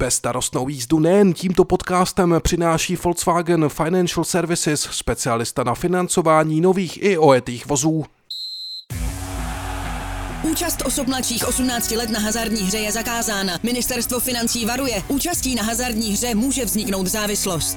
Bezstarostnou jízdu nejen tímto podcastem přináší Volkswagen Financial Services, specialista na financování nových i ojetých vozů. Účast osob mladších 18 let na hazardní hře je zakázána. Ministerstvo financí varuje, účastí na hazardní hře může vzniknout závislost.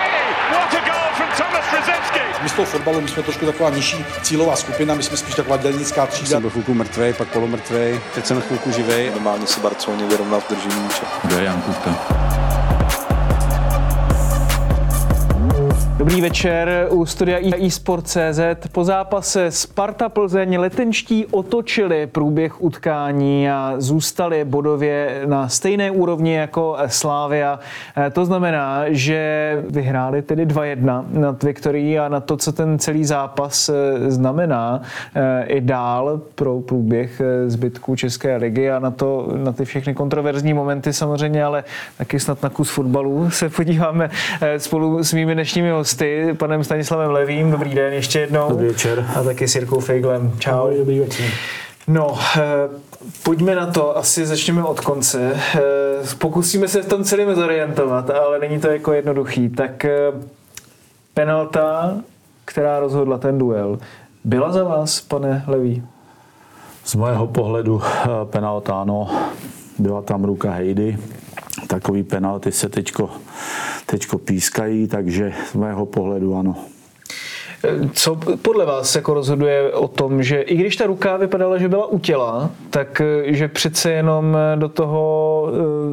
My z toho fotbalu, my jsme trošku taková nižší cílová skupina, my jsme spíš taková dělnická třída. Jsem byl chvilku mrtvej, pak polomrtvej, teď jsem chvilku živej. Normálně se Barceloně vyrovná v držení míče. Kdo je Jan Dobrý večer u studia eSport.cz. Po zápase Sparta Plzeň letenští otočili průběh utkání a zůstali bodově na stejné úrovni jako Slávia. Eh, to znamená, že vyhráli tedy 2-1 nad Viktorií a na to, co ten celý zápas eh, znamená eh, i dál pro průběh zbytku České ligy a na, to, na ty všechny kontroverzní momenty samozřejmě, ale taky snad na kus fotbalu se podíváme spolu s mými dnešními hosty hosty, panem Stanislavem Levým. Dobrý den ještě jednou. Dobrý večer. A taky s Jirkou Fejglem. Čau. Ahoj, dobrý večer. No, eh, pojďme na to, asi začneme od konce. Eh, pokusíme se v tom celém zorientovat, ale není to jako jednoduchý. Tak eh, penalta, která rozhodla ten duel, byla za vás, pane Levý? Z mého pohledu penalta, ano. Byla tam ruka Hejdy. Takový penalty se teďko teďko pískají, takže z mého pohledu ano. Co podle vás jako rozhoduje o tom, že i když ta ruka vypadala, že byla u těla, tak eh, že přece jenom eh, do toho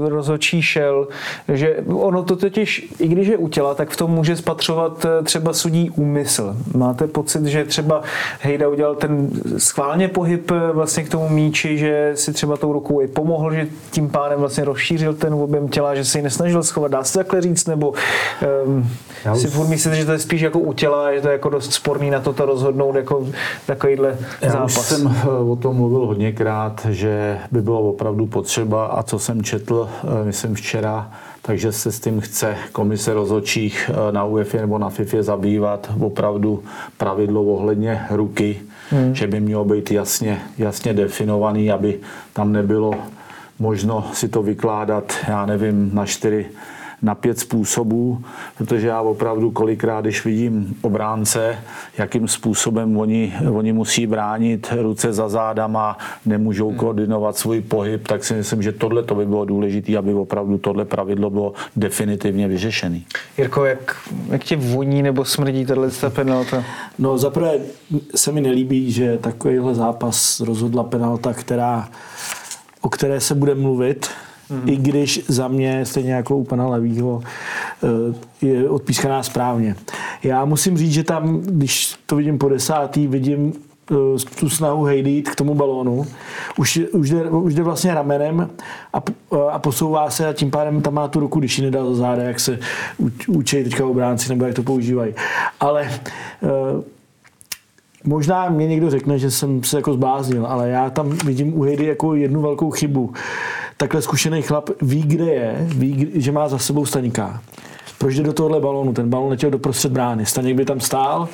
eh, rozhodčí šel, že ono to totiž, i když je u těla, tak v tom může spatřovat třeba sudí úmysl. Máte pocit, že třeba Hejda udělal ten schválně pohyb vlastně k tomu míči, že si třeba tou rukou i pomohl, že tím pádem vlastně rozšířil ten objem těla, že se ji nesnažil schovat. Dá se takhle říct, nebo um, si furt myslíte, že to je spíš jako u těla, že to je jako dost sporný na toto rozhodnout jako takovýhle Já zápas. Já jsem eh, o tom mluvil hodněkrát, že by bylo opravdu potřeba a co jsem četl, eh, myslím včera, takže se s tím chce komise rozhodčích eh, na UEFA nebo na FIFA zabývat opravdu pravidlo ohledně ruky, hmm. že by mělo být jasně, jasně definovaný, aby tam nebylo možno si to vykládat, já nevím, na čtyři na pět způsobů, protože já opravdu kolikrát, když vidím obránce, jakým způsobem oni, oni musí bránit ruce za zádama, nemůžou koordinovat svůj pohyb, tak si myslím, že tohle to by bylo důležité, aby opravdu tohle pravidlo bylo definitivně vyřešené. Jirko, jak, jak tě voní nebo smrdí tahle penalta? No zaprvé se mi nelíbí, že takovýhle zápas rozhodla penalta, která, o které se bude mluvit, Mm. I když za mě, stejně jako u pana Levýho, eh, je odpískaná správně. Já musím říct, že tam, když to vidím po desátý, vidím eh, tu snahu Heidi k tomu balónu. Už, už, jde, už jde vlastně ramenem a, a posouvá se a tím pádem tam má tu ruku, když ji nedá za záda, jak se učí teďka obránci nebo jak to používají. Ale uh, Možná mě někdo řekne, že jsem se jako zbláznil, ale já tam vidím u Heidi jako jednu velkou chybu takhle zkušený chlap ví, kde je, ví, že má za sebou staníka. Proč jde do tohohle balónu? Ten balón letěl do prostřed brány. Staněk by tam stál,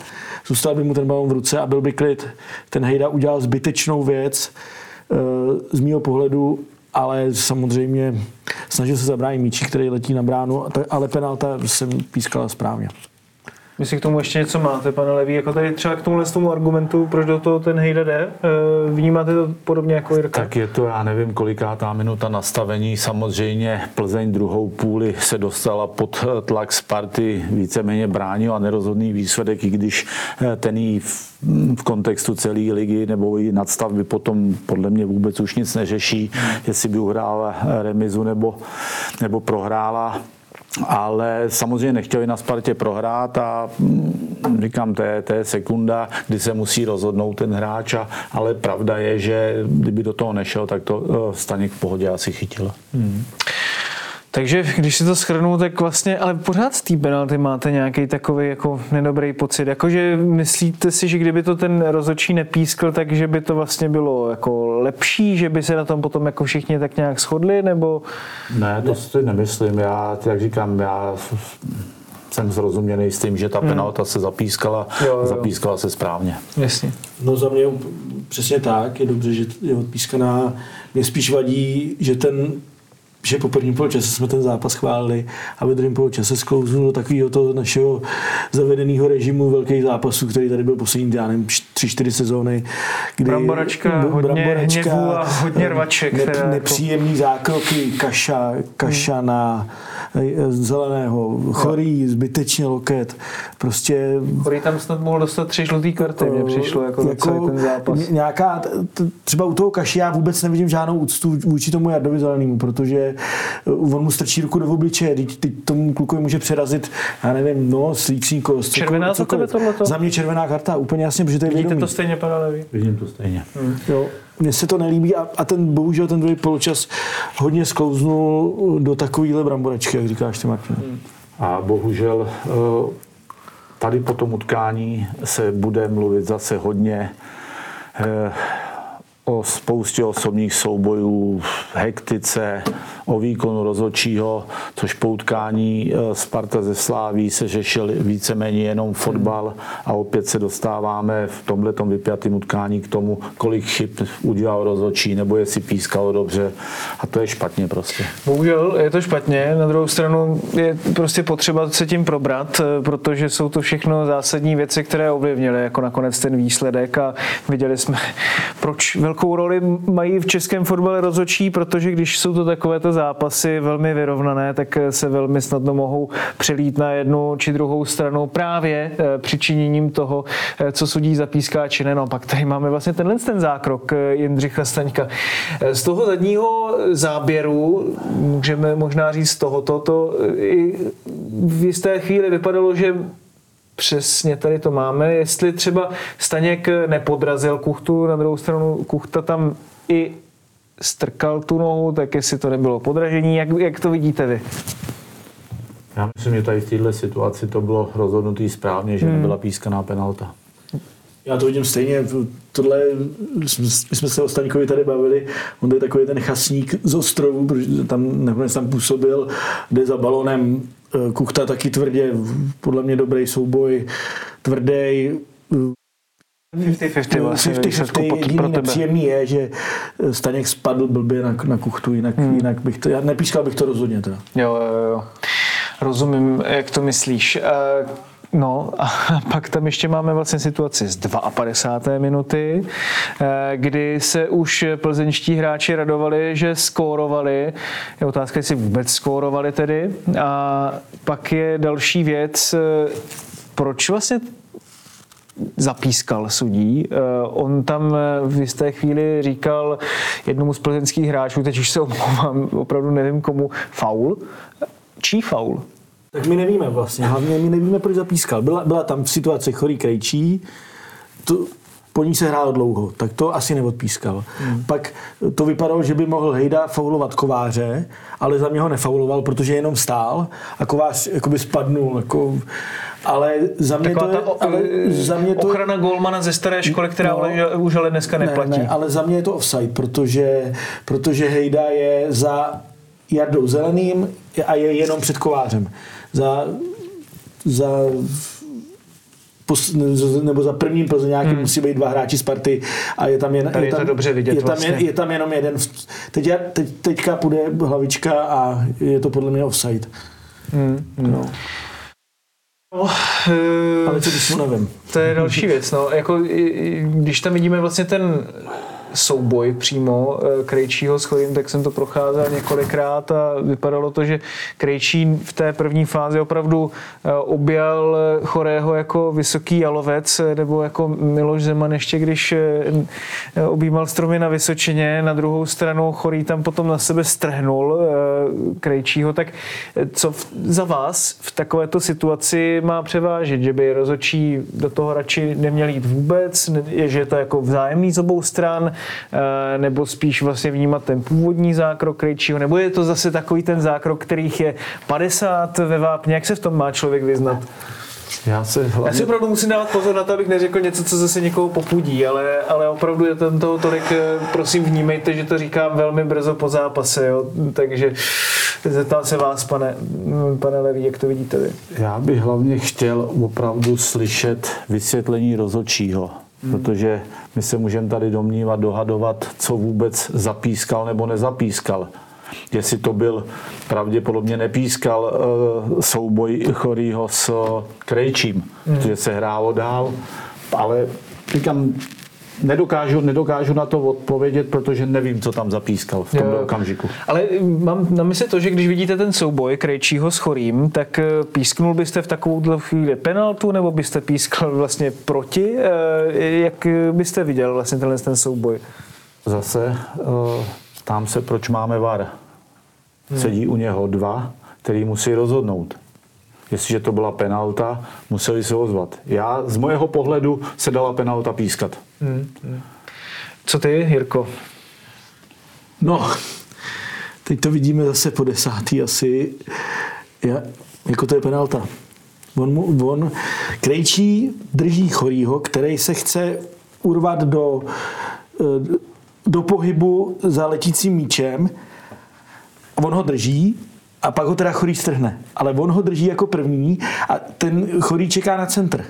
zůstal by mu ten balón v ruce a byl by klid. Ten Hejda udělal zbytečnou věc eh, z mého pohledu, ale samozřejmě snažil se zabránit míči, který letí na bránu, ale penalta jsem pískala správně. Vy k tomu ještě něco máte, pane Levý, jako tady třeba k tomuhle tomu argumentu, proč do toho ten Hejda jde? Eh, vnímáte to podobně jako Jirka? Tak je to, já nevím, kolikátá minuta nastavení. Samozřejmě Plzeň druhou půli se dostala pod tlak Sparty, víceméně bránil a nerozhodný výsledek, i když eh, ten jí v, v kontextu celé ligy nebo i nadstavby potom podle mě vůbec už nic neřeší, jestli by uhrála remizu nebo, nebo prohrála ale samozřejmě nechtěli na Spartě prohrát a mm, říkám, to je, to je sekunda, kdy se musí rozhodnout ten hráč, a, ale pravda je, že kdyby do toho nešel, tak to uh, Staněk v pohodě asi chytil. Hmm. Takže když si to schrnu, tak vlastně, ale pořád z té penalty máte nějaký takový jako nedobrý pocit. Jakože myslíte si, že kdyby to ten rozhodčí nepískl, takže by to vlastně bylo jako lepší, že by se na tom potom jako všichni tak nějak shodli, nebo... Ne, to si nemyslím. Já, jak říkám, já jsem zrozuměný s tím, že ta penalta se zapískala, Jo, jo. zapískala se správně. Jasně. No za mě přesně tak, je dobře, že je odpískaná. Mě spíš vadí, že ten že po prvním poločase jsme ten zápas chválili a ve druhém poločase sklouznul do takového toho našeho zavedeného režimu velkých zápasů, který tady byl poslední, já nevím, tři, čtyři sezóny. Kdy Bramboračka, hodně hněvu a hodně rvaček, Ne, teda jako- nepříjemný zákroky, kaša, kaša na eh, zeleného, chorý, zbytečně loket. Prostě Který tam snad mohl dostat tři žlutý karty, mně přišlo jako, jako celý ten zápas. ně- Nějaká, třeba u toho Kaši já vůbec nevidím žádnou úctu vůči tomu Jardovi Zelenému, protože uh, on mu strčí ruku do obličeje, teď, teď tomu klukovi může přerazit, já nevím, no, slíkní kost. Červená za cokoliv. tebe tohleto? Za mě červená karta, úplně jasně, protože to je Vidíte vědomí. to stejně, pane? Vidím to stejně. Jo. Mně se to nelíbí a, a ten bohužel ten druhý poločas hodně sklouznul do takovýhle bramboračky, jak říkáš ty Martin. A bohužel eh, tady po tom utkání se bude mluvit zase hodně eh, o spoustě osobních soubojů, hektice, o výkonu rozhodčího, což po utkání eh, Sparta ze Sláví se řešil víceméně jenom fotbal a opět se dostáváme v tomhletom vypjatém utkání k tomu, kolik chyb udělal rozhodčí, nebo jestli pískal dobře a to je špatně prostě. Bohužel je to špatně, na druhou stranu je prostě potřeba se tím probrat, eh, protože jsou to všechno zásadní věci, které ovlivnily jako nakonec ten výsledek a viděli jsme, proč velkou roli mají v českém fotbale rozhodčí, protože když jsou to takovéto zápasy velmi vyrovnané, tak eh, se velmi snadno mohou přelít na jednu či druhou stranu právě eh, přičiněním toho, eh, co sudí zapíská či ne. No, pak tady máme vlastně tenhle ten zákrok Jindřicha Staňka. Z toho zadního záběru můžeme možná říct tohoto, to i v jisté chvíli vypadalo, že Přesně tady to máme. Jestli třeba Staněk nepodrazil Kuchtu, na druhou stranu Kuchta tam i strkal tu nohu, tak jestli to nebylo podražení, jak, jak to vidíte vy? Já myslím, že tady v této situaci to bylo rozhodnutý správně, že nebyla pískaná penalta. Já to vidím stejně. Tohle, my jsme se o Staňkovi tady bavili, on je takový ten chasník z ostrovu, protože tam nakonec tam působil, jde za balonem, eh, Kuchta taky tvrdě, podle mě dobrý souboj, tvrdý, 50-50 vlastně ve výsledku 50-50, pod- jediný nepříjemný je, že Staněk spadl blbě na, na kuchtu, jinak, hmm. jinak bych to, já nepískal bych to rozhodně teda. Jo, jo, jo. Rozumím, jak to myslíš. Eh, No a pak tam ještě máme vlastně situaci z 52. minuty, eh, kdy se už plzeňští hráči radovali, že skórovali. Je otázka, jestli vůbec skórovali tedy. A pak je další věc, eh, proč vlastně zapískal sudí. Eh, On tam eh, v jisté chvíli říkal jednomu z plzeňských hráčů, teď už se omlouvám, opravdu nevím komu, faul. Čí faul? Tak my nevíme vlastně, hlavně my nevíme, proč zapískal. Byla, byla tam situace chorý krejčí, to, po ní se hrálo dlouho, tak to asi neodpískal. Hmm. Pak to vypadalo, že by mohl Hejda faulovat Kováře, ale za mě ho nefauloval, protože jenom stál a Kovář jakoby spadnul. Jako, ale za mě Taková to je, ta ale za mě to, ochrana golmana ze staré školy, která No. ale, už ale dneska neplatí. Ne, ne, ale za mě je to offside, protože, protože Hejda je za Jardou Zeleným a je jenom před Kovářem. Za, za nebo za prvním Plzeňákem hmm. musí být dva hráči Sparty a je tam, jen, Tady je je to tam, dobře vidět je tam, vlastně. je, je tam jenom jeden. Teď, teď, teďka půjde hlavička a je to podle mě offside. Hmm. No. No, eh, Ale co když nevím. To je další věc. No. Jako, když tam vidíme vlastně ten souboj přímo eh, Krejčího s Chorým, tak jsem to procházel několikrát a vypadalo to, že Krejčí v té první fázi opravdu eh, objal eh, Chorého jako vysoký jalovec, nebo jako Miloš Zeman ještě, když objímal stromy na Vysočině, na druhou stranu Chorý tam potom na sebe strhnul Krejčího, tak co za vás v takovéto situaci má převážit, že by rozhodčí do toho radši neměl jít vůbec, že je to jako vzájemný z obou stran, nebo spíš vlastně vnímat ten původní zákrok Krejčího, nebo je to zase takový ten zákrok, kterých je 50 ve vápně, jak se v tom má člověk vyznat? Já, se hlavně... Já si opravdu musím dávat pozor na to, abych neřekl něco, co zase někoho popudí, ale, ale opravdu je toho tolik, eh, prosím vnímejte, že to říkám velmi brzo po zápase, jo? takže zeptám se vás, pane, pane Levý, jak to vidíte vy? Já bych hlavně chtěl opravdu slyšet vysvětlení rozhodčího, hmm. protože my se můžeme tady domnívat, dohadovat, co vůbec zapískal nebo nezapískal jestli to byl pravděpodobně nepískal uh, souboj Chorýho s Krejčím, hmm. protože se hrálo dál, ale říkám, Nedokážu, nedokážu na to odpovědět, protože nevím, co tam zapískal v tomto okamžiku. Ale mám na mysli to, že když vidíte ten souboj Krejčího s Chorým, tak eh, písknul byste v takovou chvíli penaltu, nebo byste pískal vlastně proti? Jak byste viděl vlastně tenhle ten souboj? Zase tam se, proč máme VAR. Hmm. Sedí u něho dva, který musí rozhodnout. Jestliže to byla penalta, museli se ozvat. Já z mojeho pohledu se dala penalta pískat. Hmm. Co ty, Jirko? No, teď to vidíme zase po desátý asi. Já, jako to je penalta. On, on Krejčí drží chorýho, který se chce urvat do, eh, do pohybu za letícím míčem on ho drží a pak ho teda chorý strhne. Ale on ho drží jako první a ten chorý čeká na centr.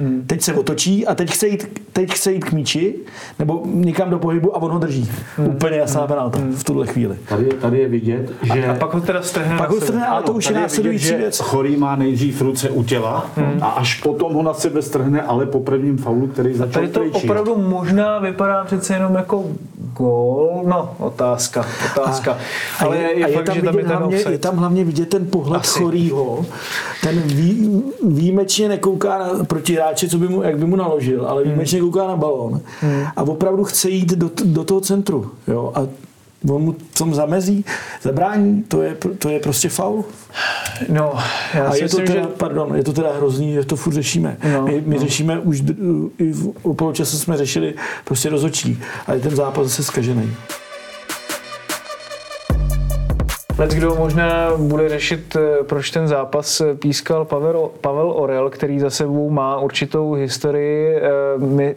Hmm. Teď se otočí a teď chce, jít, teď chce jít k míči nebo někam do pohybu a on ho drží. Hmm. Úplně jasná hmm. penalta hmm. v tuhle chvíli. Tady, tady je vidět, že... A, a pak ho teda strhne Pak ho strhne, ale to už je následující věc. Chorý má nejdřív ruce u těla hmm. a až potom ho na sebe strhne, ale po prvním faulu, který začal Tady to prejčí. opravdu možná vypadá přece jenom jako gól. No, otázka, otázka. A, ale je, je, je, fakt, tam že tam je, hlavně, je tam hlavně vidět ten pohled Asi. chorýho. Ten vý, výjimečně nekouká na, proti hráči, co by mu, jak by mu naložil, ale hmm. výjimečně kouká na balón hmm. a opravdu chce jít do, do toho centru. Jo? A on mu tom zamezí, zabrání, to je, to je prostě faul. No, já a si je myslím, to teda, že... pardon, je to teda hrozný, že to furt řešíme. No, my, my no. řešíme už, i v poločasu jsme řešili prostě rozočí, ale ten zápas zase zkažený. Let, kdo možná bude řešit, eh, proč ten zápas eh, pískal Pavel, Pavel Orel, který za sebou má určitou historii. Eh, my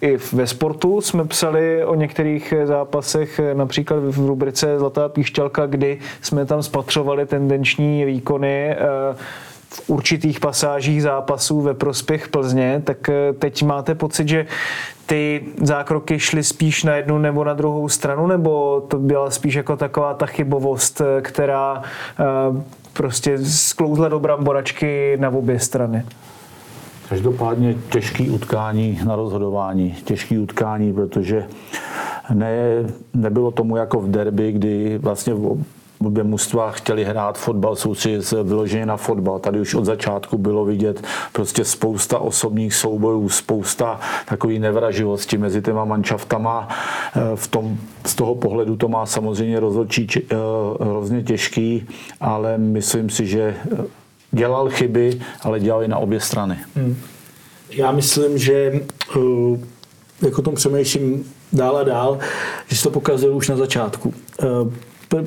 i ve sportu jsme psali o některých zápasech, například v rubrice Zlatá píšťalka, kdy jsme tam spatřovali tendenční výkony v určitých pasážích zápasů ve prospěch Plzně, tak teď máte pocit, že ty zákroky šly spíš na jednu nebo na druhou stranu, nebo to byla spíš jako taková ta chybovost, která eh, prostě sklouzla do bramboračky na obě strany? Každopádně těžký utkání na rozhodování. Těžký utkání, protože ne, nebylo tomu jako v derby, kdy vlastně obě mužstva chtěli hrát fotbal, soustředit se vyloženě na fotbal. Tady už od začátku bylo vidět prostě spousta osobních soubojů, spousta takový nevraživosti mezi těma manšaftama. Eh, v tom, z toho pohledu to má samozřejmě rozhodčí eh, hrozně těžký, ale myslím si, že dělal chyby, ale dělal i na obě strany. Hmm. Já myslím, že jako tom přemýšlím dál a dál, že se to pokazil už na začátku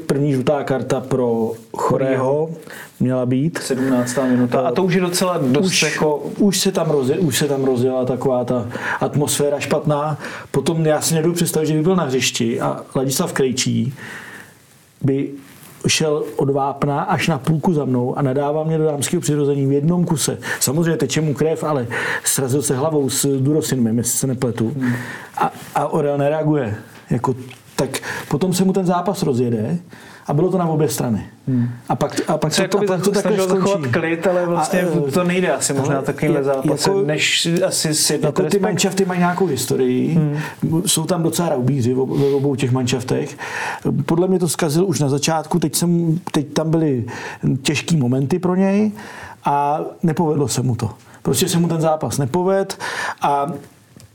první žlutá karta pro Chorého měla být. 17. minuta. A to už je docela dost už, jako... Už se, tam rozjela, už se tam rozjela taková ta atmosféra špatná. Potom já si nedobu představit, že by byl na hřišti a Ladislav Krejčí by šel od vápna až na půlku za mnou a nadával mě do dámského přirození v jednom kuse. Samozřejmě teče mu krev, ale srazil se hlavou s Durosinmem, jestli se nepletu. A, a Orel nereaguje. Jako tak potom se mu ten zápas rozjede a bylo to na obě strany. Hmm. A pak, a pak, se to, a pak to takhle skončí. zachovat klid, ale vlastně a, eh, to nejde asi možná takovýhle zápas, jako, než asi si jako ty manšafty mají nějakou historii, hmm. jsou tam docela raubíři v obou těch manšaftech. Podle mě to zkazil už na začátku, teď, jsem, teď tam byly těžký momenty pro něj a nepovedlo se mu to. Prostě se mu ten zápas nepoved a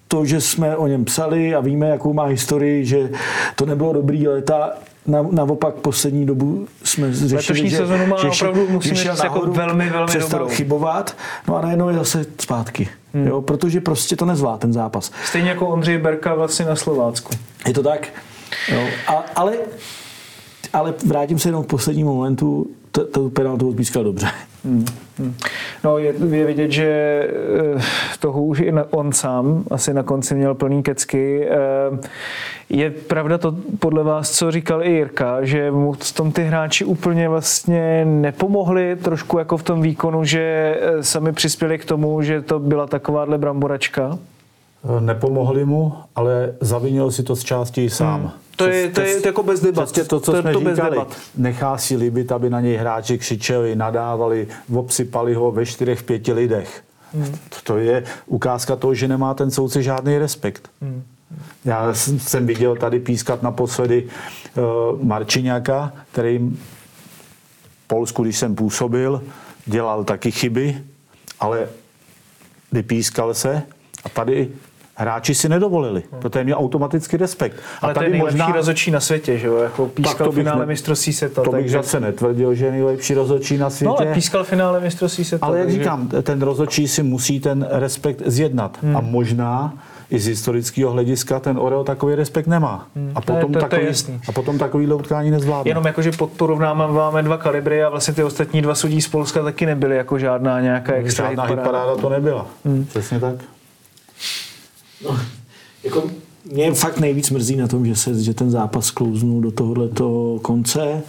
to, že jsme o něm psali a víme, jakou má historii, že to nebylo dobrý, ale ta na, naopak poslední dobu jsme řešili, Letošní že, sezonu má že opravdu, musíme říct, jako velmi, velmi přestal dobrou. chybovat, no a najednou je zase zpátky. Hmm. Jo, protože prostě to nezvládá ten zápas. Stejně jako Ondřej Berka vlastně na Slovácku. Je to tak? Jo, a, ale, ale vrátím se jenom k poslednímu momentu, to penaltu odpískal dobře. No je, je vidět, že eh, toho už i on sám asi na konci měl plný kecky. Eh, Je pravda to podle vás, co říkal i Jirka, že mu v tom ty hráči úplně vlastně nepomohli trošku jako v tom výkonu, že eh, sami přispěli k tomu, že to byla takováhle bramboračka? Nepomohli mu, ale zavinil si to z části sám. Hmm. To je, to je jako bez debat. Přesně to, co to, jsme to bez říkali. debat. Nechá si líbit, aby na něj hráči křičeli, nadávali, obsypali ho ve čtyřech, pěti lidech. Hmm. To je ukázka toho, že nemá ten soudce žádný respekt. Hmm. Já jsem jsem viděl tady pískat naposledy uh, Marčiňáka, který v Polsku, když jsem působil, dělal taky chyby, ale vypískal se a tady hráči si nedovolili, protože měl automaticky respekt. Ale a to je tady nejlepší možná... rozhodčí na světě, že jo? Jako pískal to finále ne- mistrovství světa. To bych takže- zase netvrdil, že je nejlepší rozhodčí na světě. No ale pískal finále mistrovství světa. Ale jak takže- říkám, ten rozhodčí si musí ten respekt zjednat. Hmm. A možná i z historického hlediska ten Oreo takový respekt nemá. Hmm. A, To potom to- to takový, jasný. a potom takovýhle utkání nezvládne. Jenom jako, že porovnáváme dva kalibry a vlastně ty ostatní dva sudí z Polska taky nebyly jako žádná nějaká extra Žádná hitparáda. hitparáda to nebyla. Hmm. Přesně tak. No, jako mě fakt nejvíc mrzí na tom, že, se, že ten zápas klouznul do tohoto konce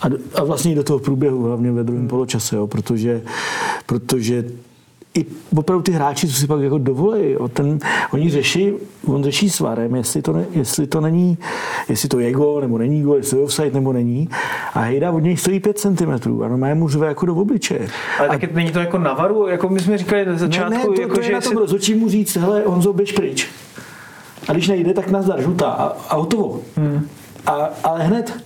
a, a vlastně i do toho průběhu, hlavně ve druhém poločase, jo, protože, protože i opravdu ty hráči, co si pak jako dovolí, ten, oni řeší, on řeší s varem, jestli to, ne, jestli to není, jestli to je gol, nebo není gol, jestli to je offside, nebo není. A Hejda od něj stojí 5 cm a normálně mu řve jako do obličeje. Ale taky není to jako navaru, jako my jsme říkali na začátku, ne, ne, to, jako, to je že na tom rozhodčí mu říct, hele, Honzo, běž pryč. A když nejde, tak nazdar, žlutá a, a hotovo. Hmm. A, ale hned,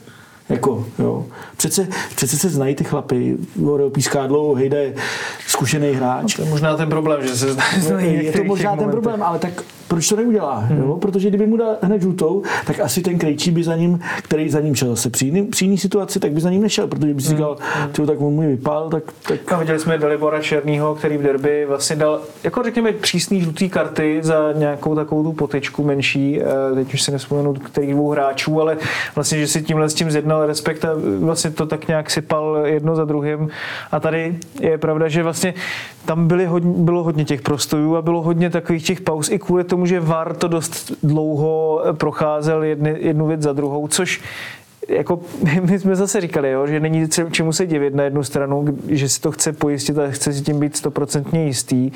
jako, jo. Přece, přece se znají ty chlapy, Orel píská dlouho, Hejda je zkušený hráč. to je možná ten problém, že se znají v je to možná ten problém, ale tak proč to neudělá? Hmm. Jo? Protože kdyby mu dal hned žlutou, tak asi ten Krejčí by za ním, který za ním šel zase při jiný, při jiný situaci, tak by za ním nešel, protože by si říkal, hmm. tak on můj vypál, tak, tak A viděli jsme Dalibora Černýho, který v derby vlastně dal, jako řekněme, přísný žlutý karty za nějakou takovou tu potičku menší, eh, teď už si nespomenu, kterých dvou hráčů, ale vlastně, že si tímhle s tím zjednal respekt a vlastně to tak nějak sypal jedno za druhým. A tady je pravda, že vlastně tam byly hodně, bylo hodně těch prostojů a bylo hodně takových těch pauz i kvůli tomu, že VAR to dost dlouho procházel jedny, jednu věc za druhou, což jako my jsme zase říkali, jo, že není če- čemu se divit na jednu stranu, že si to chce pojistit a chce si tím být stoprocentně jistý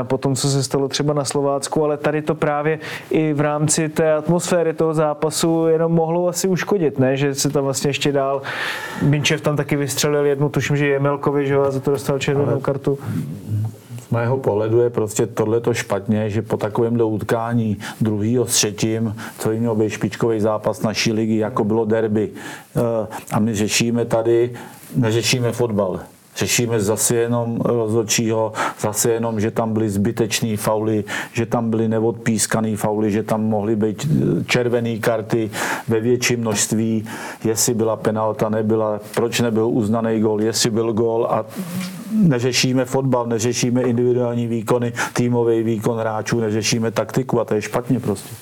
a po tom, co se stalo třeba na Slovácku, ale tady to právě i v rámci té atmosféry toho zápasu jenom mohlo asi uškodit, ne? že se tam vlastně ještě dál Minčev tam taky vystřelil jednu, tuším, že Jemelkovi, že jo, a za to dostal červenou kartu. Mého pohledu je prostě tohleto špatně, že po takovémhle utkání druhýho s třetím, co by měl být špičkový zápas naší ligy, jako bylo derby. Eh, A my řešíme tady, neřešíme fotbal. Řešíme zase jenom rozhodčího, zase jenom, že tam byly zbytečné fauly, že tam byly neodpískané fauly, že tam mohly být eh, červené karty ve větším množství, jestli byla penalta, nebyla, proč nebyl uznaný gol, jestli byl gol a neřešíme fotbal, neřešíme individuální výkony, týmový výkon hráčů, neřešíme taktiku a to je špatně prostě.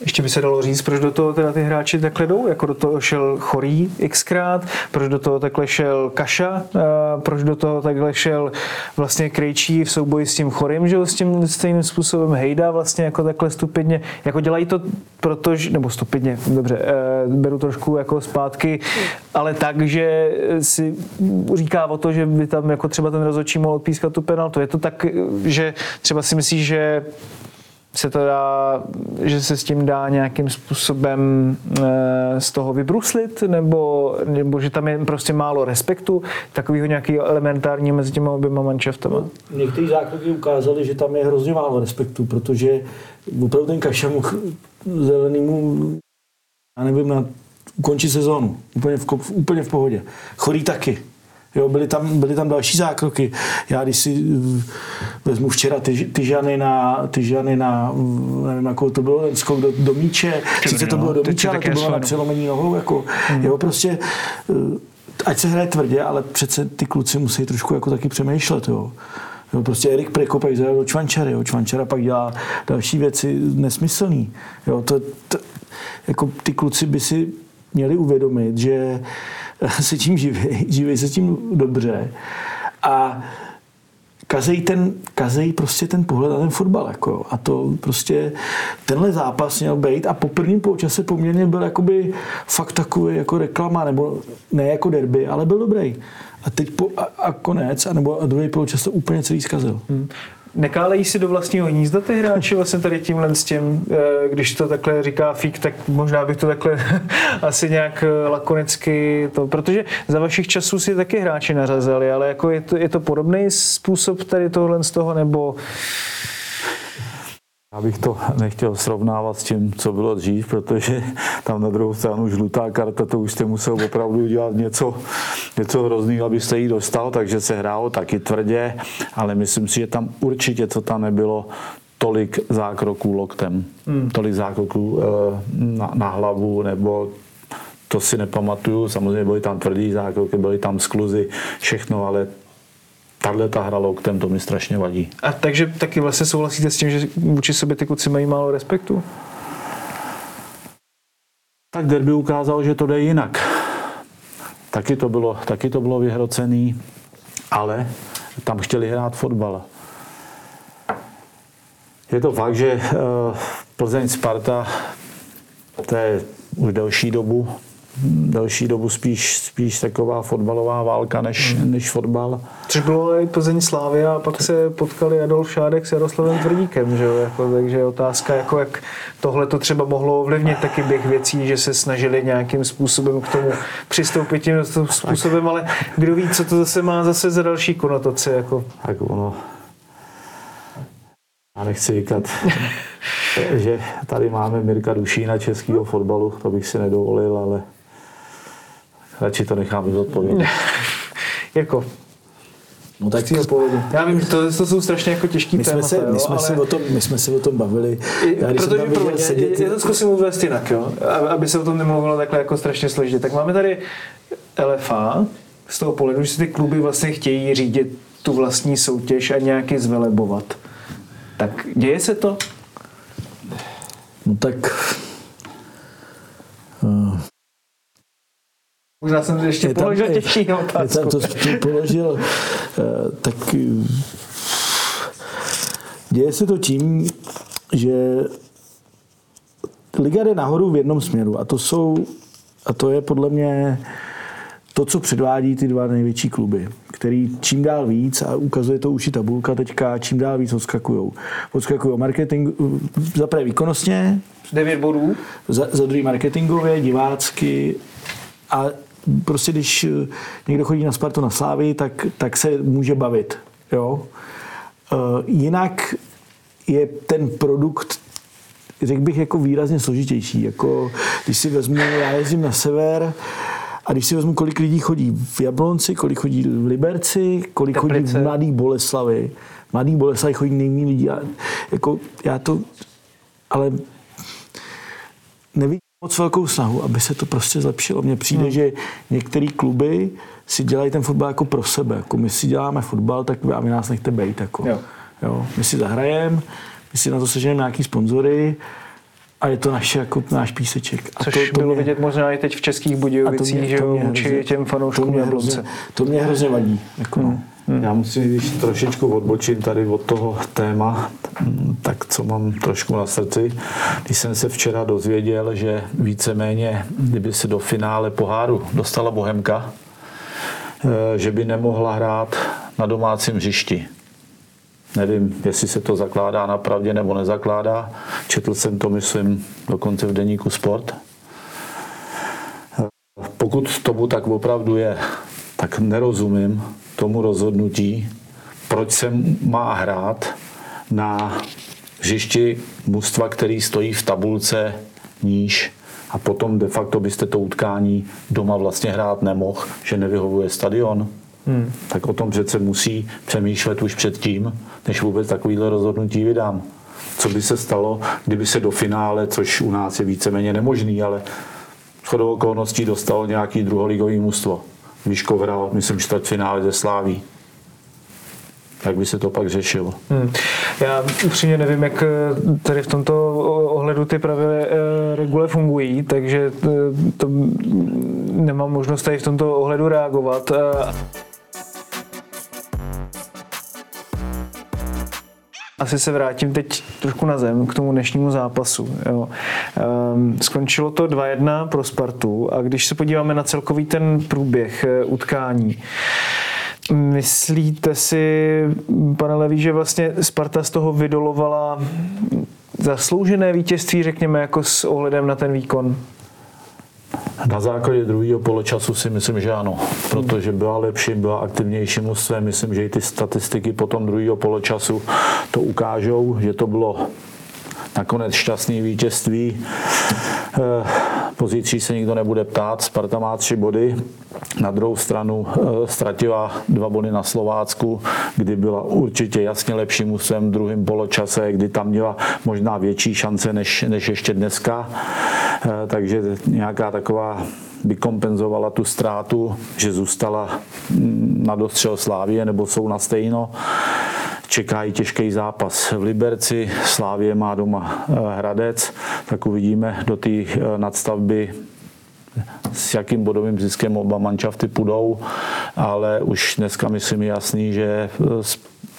Ještě by se dalo říct, proč do toho teda ty hráči takhle jdou, jako do toho šel Chorý xkrát, proč do toho takhle šel Kaša, proč do toho takhle šel vlastně Krejčí v souboji s tím Chorým, že s tím stejným způsobem? Hejda vlastně jako takhle stupidně, jako dělají to protože, nebo stupidně, dobře, eh, beru trošku jako zpátky, ale tak, že si říká o to, že by tam jako třeba ten rozhodčí mohl odpískat tu penaltu. Je to tak, že třeba si myslíš, že se to dá, že se s tím dá nějakým způsobem e, z toho vybruslit, nebo, nebo že tam je prostě málo respektu, takového nějakého elementárního mezi těma oběma manšaftama. Některé zákroky ukázaly, že tam je hrozně málo respektu, protože opravdu ten Kaša mohl zelenýmu, já nevím, na ukončit sezónu. Úplně v, úplně v pohodě. Chorý taky. Jo, byly, tam, byly tam další zákroky. Já když si eh, vezmu včera ty, ty žany na, ty žany na, nevím, jakou to bylo, skok do, do míče, sice to bylo do míče, ale to bylo na přelomení nohou, jako, hmm. jo, prostě, eh, ať se hraje tvrdě, ale přece ty kluci musí trošku jako taky přemýšlet, jo. Jo, prostě Erik Prekopek zajel do Čvančary, jo. Čvančara pak dělá další věci nesmyslný. Jo, to, to, jako ty kluci by si měli uvědomit, že se tím živí, živí se tím dobře a kazej, ten, kazej prostě ten pohled na ten fotbal. Jako, a to prostě tenhle zápas měl být a po prvním poločase poměrně byl jakoby fakt takový jako reklama, nebo ne jako derby, ale byl dobrý. A teď po, a, a konec, a nebo a druhý poločas to úplně celý zkazil. Hmm nekálejí si do vlastního hnízda ty hráči? Vlastně tady tímhle s tím, eh, když to takhle říká Fík, tak možná bych to takhle asi nějak eh, lakonicky to, protože za vašich časů si taky hráči narazili, ale jako je to, je to podobný způsob tady tohle z toho, nebo já bych to nechtěl srovnávat s tím, co bylo dřív, protože tam na druhou stranu žlutá karta, to už jste musel opravdu dělat něco, něco hrozného, abyste ji dostal, takže se hrálo taky tvrdě, ale myslím si, že tam určitě, co tam nebylo, tolik zákroků loktem, hmm. tolik zákroků eh, na, na hlavu, nebo to si nepamatuju, samozřejmě byly tam tvrdý zákroky, byly tam skluzy, všechno, ale tahle ta hra loktem, to mi strašně vadí. A takže taky vlastně souhlasíte s tím, že vůči sobě ty kluci mají málo respektu? Tak derby ukázal, že to jde jinak. Taky to bylo, taky to bylo vyhrocený, ale tam chtěli hrát fotbal. Je to fakt, že eh, Plzeň Sparta, to je už delší dobu, delší dobu spíš, spíš taková fotbalová válka než, hmm. než fotbal. Což bylo i Plzeň Slávy a pak se potkali Adolf Šádek s Jaroslavem Tvrdíkem, že jo? Jako, takže otázka, jako jak tohle to třeba mohlo ovlivnit taky běh věcí, že se snažili nějakým způsobem k tomu přistoupit tím způsobem, ale kdo ví, co to zase má zase za další konotace. Jako. Tak ono, já nechci říkat, že tady máme Mirka Dušína českého fotbalu, to bych si nedovolil, ale radši to nechám zodpovědět. jako, No tak. Já vím, to, to jsou strašně jako těžký my jsme témata, se, jo, my, jsme ale... se o tom, my jsme se o tom bavili. Já, protože pro mě, sedět... já to zkusím uvést jinak, jo, aby se o tom nemluvilo takhle jako strašně složitě. Tak máme tady LFA z toho pohledu, že si ty kluby vlastně chtějí řídit tu vlastní soutěž a nějaký zvelebovat. Tak děje se to? No tak Možná jsem ještě tam, položil těžší otázku. Tam to položil, eh, tak eh, děje se to tím, že liga jde nahoru v jednom směru a to jsou, a to je podle mě to, co předvádí ty dva největší kluby, který čím dál víc, a ukazuje to už i tabulka teďka, čím dál víc odskakují. Odskakují marketing, za prvé výkonnostně, 9 bodů. Za, za druhý marketingově, divácky a prostě když eh, někdo chodí na Spartu na Slávy, tak, tak se může bavit. Jo? Uh, jinak je ten produkt řekl bych, jako výrazně složitější. Jako, když si vezmu, já jezdím na sever, a když si vezmu, kolik lidí chodí v Jablonci, kolik chodí v Liberci, kolik Teplice. chodí v Mladý Boleslavi, Mladý Boleslavi chodí nejméně lidí. A, jako, já to, ale nevidím moc velkou snahu, aby se to prostě zlepšilo. Mně přijde, hmm. že některé kluby si dělají ten fotbal jako pro sebe. Jako my si děláme fotbal, tak a vy nás nechte bejt. Jako. Jo. Jo. My si zahrajeme, my si na to seženeme nějaký sponzory a je to naše, jako náš píseček. A Což to, to bylo mě, vidět možná i teď v českých Budějovicích, že jo, těm fanouškům to mě hrozně, to mě hrozně vadí. Jako, no. Hmm. Já musím, když trošičku odbočím tady od toho téma, tak co mám trošku na srdci. Když jsem se včera dozvěděl, že víceméně, kdyby se do finále poháru dostala Bohemka, eh, že by nemohla hrát na domácím hřišti. Nevím, jestli se to zakládá na pravdě nebo nezakládá. Četl jsem to, myslím, dokonce v deníku Sport. Eh, pokud tomu tak opravdu je, tak nerozumím, tomu rozhodnutí, proč se má hrát na hřišti mužstva, který stojí v tabulce níž a potom de facto byste to utkání doma vlastně hrát nemohl, že nevyhovuje stadion. Hmm. Tak o tom přece musí přemýšlet už předtím, než vůbec takovýhle rozhodnutí vydám. Co by se stalo, kdyby se do finále, což u nás je víceméně nemožný, ale shodou okolností dostalo nějaký druholigový mužstvo. Výškov hrál, myslím, čtvrtfinále ze Sláví jak by se to pak řešilo. Hmm. Já upřímně nevím, jak eh, tady v tomto ohledu ty pravidly eh, regule fungují, takže eh, to nemám možnost tady v tomto ohledu reagovat. Asi se vrátím teď trošku na zem k tomu dnešnímu zápasu. Jo. Ehm, skončilo to 2-1 pro Spartu a když se podíváme na celkový ten průběh utkání, Myslíte si, pane Levý, že vlastně Sparta z toho vydolovala zasloužené vítězství, řekněme, jako s ohledem na ten výkon? Na základě druhého poločasu si myslím, že ano, protože byla lepší, byla aktivnější mužstvem. Myslím, že i ty statistiky po tom druhého poločasu to ukážou, že to bylo nakonec šťastný vítězství. Eh, Pozítří se nikdo nebude ptát, Sparta má tři body. Na druhou stranu eh, ztratila dva body na Slovácku, kdy byla určitě jasně lepší musem v druhém poločase, kdy tam měla možná větší šance než, než ještě dneska. Eh, takže nějaká taková by kompenzovala tu ztrátu, že zůstala mm, na dostřel Slávie nebo jsou na stejno čeká i těžký zápas v Liberci. Slávě má doma eh, Hradec, tak uvidíme do té eh, nadstavby s jakým bodovým ziskem oba manšafty půjdou, ale už dneska myslím je jasný, že eh,